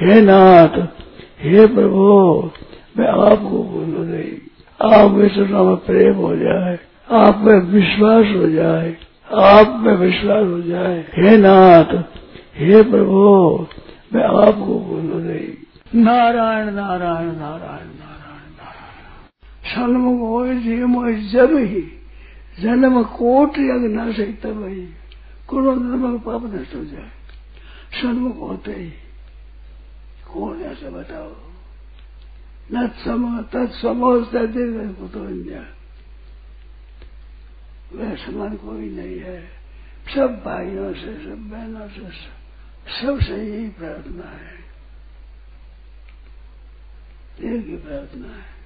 हे नाथ, हे प्रभु, मैं आपको बोलू नहीं। आप में सुना में प्रेम हो जाए, आप में विश्वास हो जाए, आप में विश्वास हो जाए। हे नाथ, हे प्रभु, मैं आपको बोलू नहीं। नारायण नारायण नारायण नारायण नारायण। सन्मुख हो जी जब ही। जन्म कोट यज्ञ न ही। करोड़ जन्म पाप नष्ट हो जाए। सन्मुख होते ही। कौन ऐसे बताओ? न तत्समोज तो वह समान कोई नहीं है। सब भाइयों से, सब बहनों से सबसे यही प्रार्थना है। एक ही प्रार्थना है।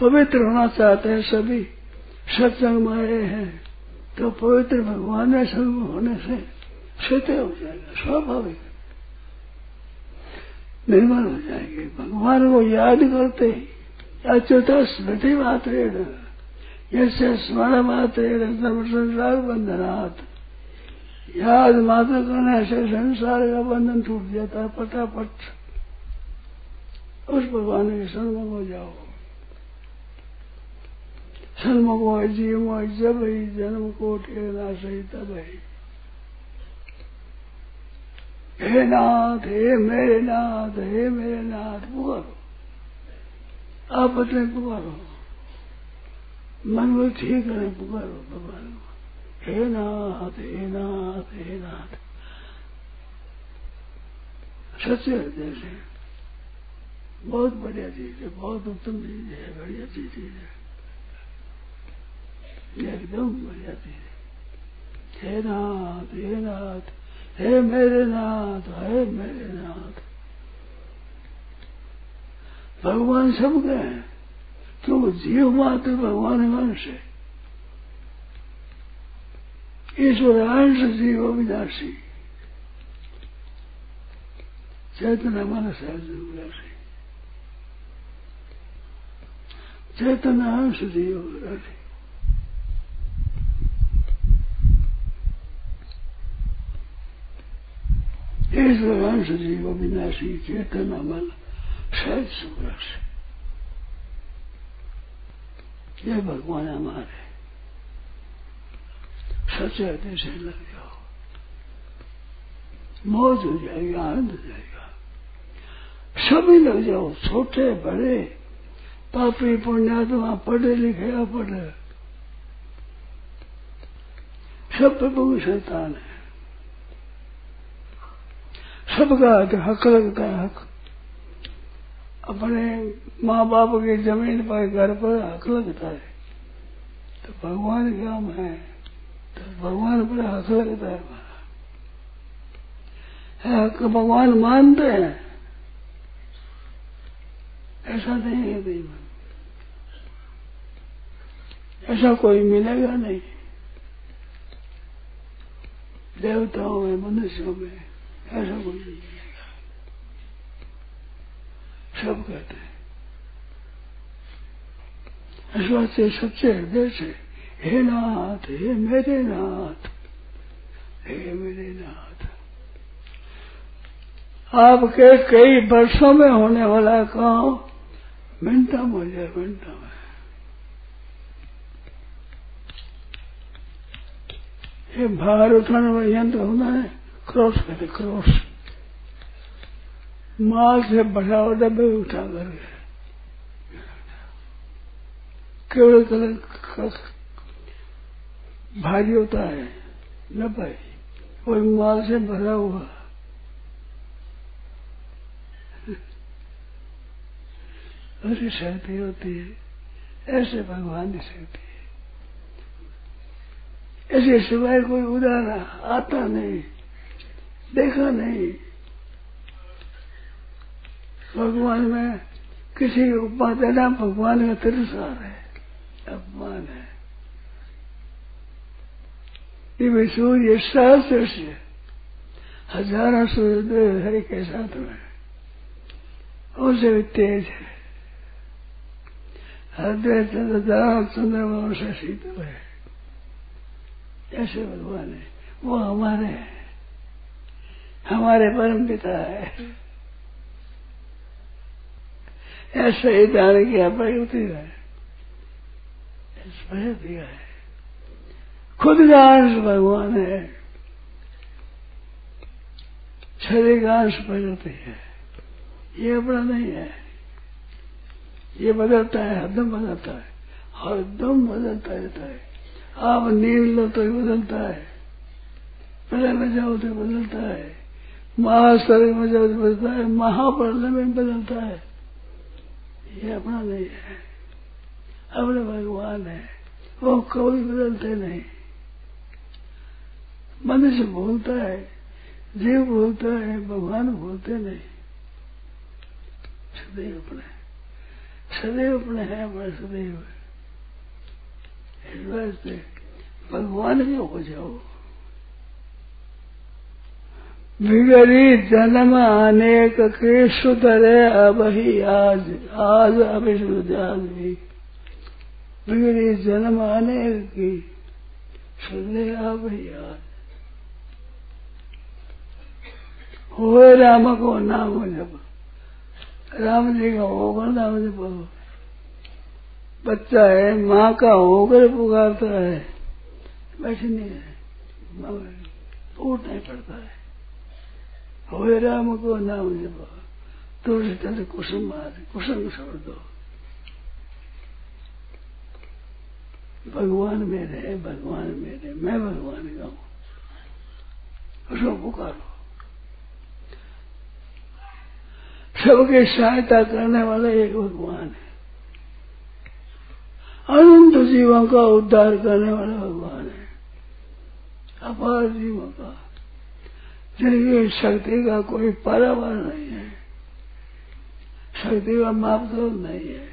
पवित्र होना चाहते हैं सभी। सत्संग में आए हैं तो पवित्र भगवान में संग होने से क्षति हो जाएगा, स्वाभाविक। निर्मल हो जाएँगे। भगवान को याद करते ही। अच्युत स्मृति मात्र यसे स्मरण मात्र संसार बंधनाथ याद मात्र करने से संसार का बंधन टूट जाता है पटापट। उस भगवान के सन्मुख हो जाओ। सन्मुख हो जीव जब ही जन्म को ठेना सही तब ही। हे नाथ, हे मेरे नाथ, हे मेरे नाथ पुकारो आप अपने पुकारो मन में ठीक है पुकारो भगवान हे नाथ हे नाथ हे नाथ। सच्चे हृदय से। बहुत बढ़िया चीज़ है, बहुत उत्तम चीज़ है, बढ़िया चीज़ है। एकदम बढ़िया चीज़ है। हे नाथ हे नाथ। हे मेरे नाथ, हे मेरे नाथ। भगवान सब गए तो जीव मात्र भगवान वंश है। ईश्वर अंश जीव विनाशी चैतन्य मन सहज विनाशी चैतन्य अंश जीव विनाशी ईश्वर अंश जीव विनाशी चेतन अमल सहज सुरस ये भगवान हमारे सच्चे हृदय से लग जाओ मौज हो जाएगी आनंद हो जाएगा सभी लग जाओ छोटे बड़े पापी पुण्यात्मा पढ़े लिखे अपढ़े सब प्रभु संतान है सबका हक लगता है, हक। अपने माँ बाप की ज़मीन पर, घर पर हक लगता है। तो भगवान क्या है। तो भगवान पर हक लगता है। हमारा हक भगवान मानते हैं। ऐसा नहीं है जीवन ऐसा कोई मिलेगा नहीं। देवताओं में, मनुष्यों में। ऐसा कोई नहीं सब कहते हैं। इस बात से सच्चे हृदय से, हे नाथ, हे मेरे नाथ, हे मेरे नाथ। आपके कई वर्षों में होने वाला काम मिनटा में हो जाए मिनटा में। ये भार उठाने वाला यंत्र होना है। क्रॉस कहते क्रॉस। माल से बढ़ा डब्बे उठा कर केवल कलर भारी होता है, न भाई? वही माल से भरा हुआ। ऐसी शक्ति होती है, ऐसे भगवान की शक्ति है। ऐसे सिवाय कोई उदाहरण आता नहीं। देखा नहीं। भगवान में किसी को उपमा देना भगवान का तिरसार है। अपमान है। ये सूर्य सहस्र से हज़ारों सूर्य हरि के साथ में उनसे भी तेज है। हृदय चंद्र चंद्रमा से शीतल है। ऐसे भगवान है। वो हमारे हैं। हमारे परम पिता है। ऐसा ही दान किया प्रकृति है प्रकृति है। खुद का अंश भगवान है। शरीर का अंश प्रकृति है। ये अपना नहीं है। ये बदलता है, हरदम बदलता है। हरदम बदलता रहता है। आप नींद लो तो बदलता है। प्रलय में जाओ तो बदलता है। महासर्ग में तो बदलता है, महाप्रलय में बदलता है। ये अपना नहीं है। अपने भगवान है। वो कभी बदलते नहीं। मनुष्य भूलता है, जीव भूलता है, भगवान भूलते नहीं। सदैव अपने सदैव अपने हैं अपने सदैव इस वास्ते भगवान के हो जाओ। बिगड़ी जन्म अनेक के सुधरे अब ही आज आज सुधार भी बिगड़ी जन्म अनेक की सुधरे अब ही आज। हो राम को नाम जब राम जी का होकर नाम जब बच्चा है, माँ का होकर पुकारता है। बैठे नहीं है उठ नहीं पड़ता है। हो राम को नाम जब तुलसी तल कुसुम मार कुसुम छोड़ दो भगवान मेरे भगवान मेरे मैं भगवान का हूँ। उसको पुकारो सबकी सहायता करने वाला एक भगवान है। अनंत जीवों का उद्धार करने वाला भगवान है। अपार जीवों का। जिनकी शक्ति का कोई पारावार नहीं है। शक्ति का मापदंड नहीं है।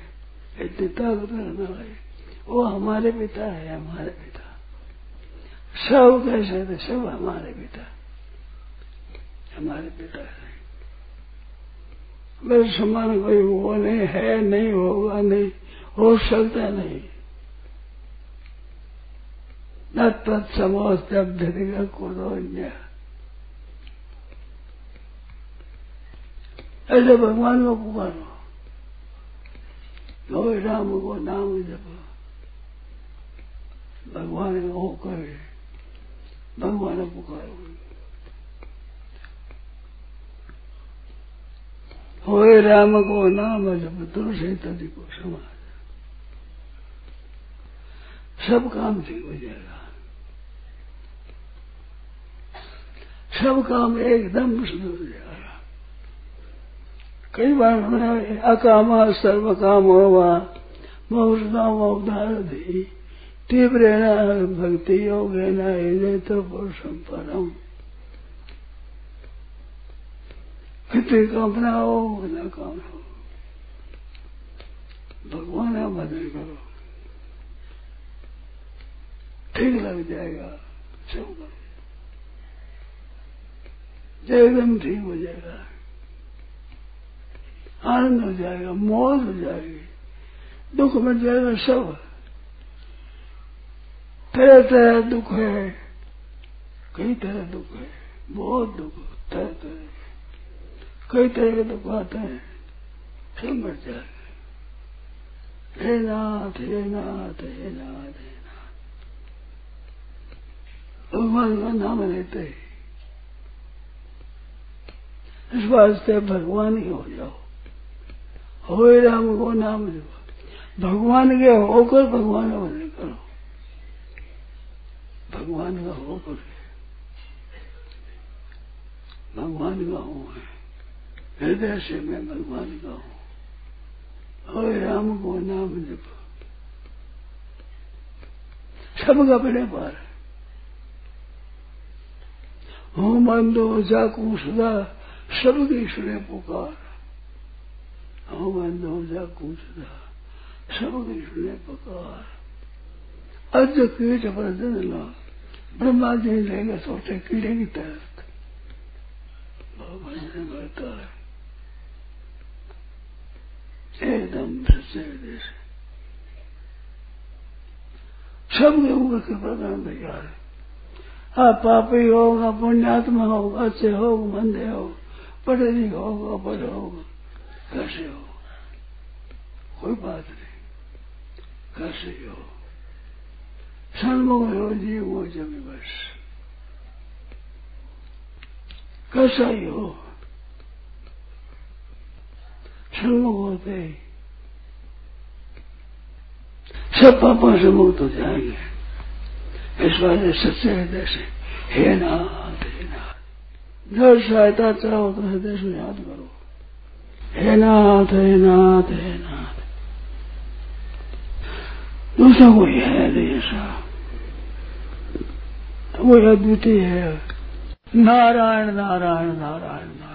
इतनी ताकत रखने वाले वो हमारे पिता है, हमारे पिता। सब कैसे थे? सब हमारे पिता। हमारे पिता है। मेरे समान कोई वो नहीं, है नहीं, होगा नहीं, हो सकता नहीं। न तत्समोस्तब्धेगा कुदोन्य ऐसे भगवान को पुकारो तो राम को नाम जप भगवान हो करे भगवान पुकारो हो राम को नाम जब तुलसी तदि को समाज सब काम ठीक हो जाएगा सब काम एकदम शुद्ध हो जाएगा कई बार हमें अकाम सर्व काम होगा मौसम अवधार दी तीव्र भक्ति योग न तो पुरुषम परम कितनी कामना हो न काम हो भगवान का भजन करो ठीक लग जाएगा सब करो एकदम ठीक हो जाएगा आनंद हो जाएगा, मौज हो जाएगी, दुख मिट जाएगा सब तरह तरह दुख है, कई तरह दुख है, बहुत दुख, तरह तरह, कई तरह के दुख आते हैं सब मिट जाएगा हे। नाथ हे नाथ हे नाथ हे नाथ। भगवान का नाम लेते इस वास्ते भगवान ही हो जाओ। हो राम को नाम भगवान के होकर भगवान का भजन करो। भगवान का होकर। भगवान का हूँ है हृदय से मैं भगवान का हूँ। हो राम को नाम जब सबका बड़े पार। हूँ बंदो जाकू, सदा सबकी सुने पुकार। हो सुने पुकार कीट ब्रह्मा जी लेंगे सोचे कीड़े की तरफ़ भगवान बढ़ता है एकदम सच्चे देश सबके ऊपर कृपा करने तैयार है आप पापी होगा पुण्यात्मा होगा अच्छे हो मंदे हो पढ़े लिखे होगा पढ़े होगा कैसे हो कोई बात नहीं कैसे हो सन्मुख हो जीव हो जमी बस कैसा ही हो सन्मुख होते सब पापों से मुक्त हो जाएँगे इस बात सच्चे हृदय से हे नाथ हे नाथ जब सहायता चाहो तो हृदय से याद करो हे नाथ हे नाथ हे नाथ दूसरा कोई है नहीं ऐसा वो अद्वितीय है। नारायण नारायण नारायण नारायण।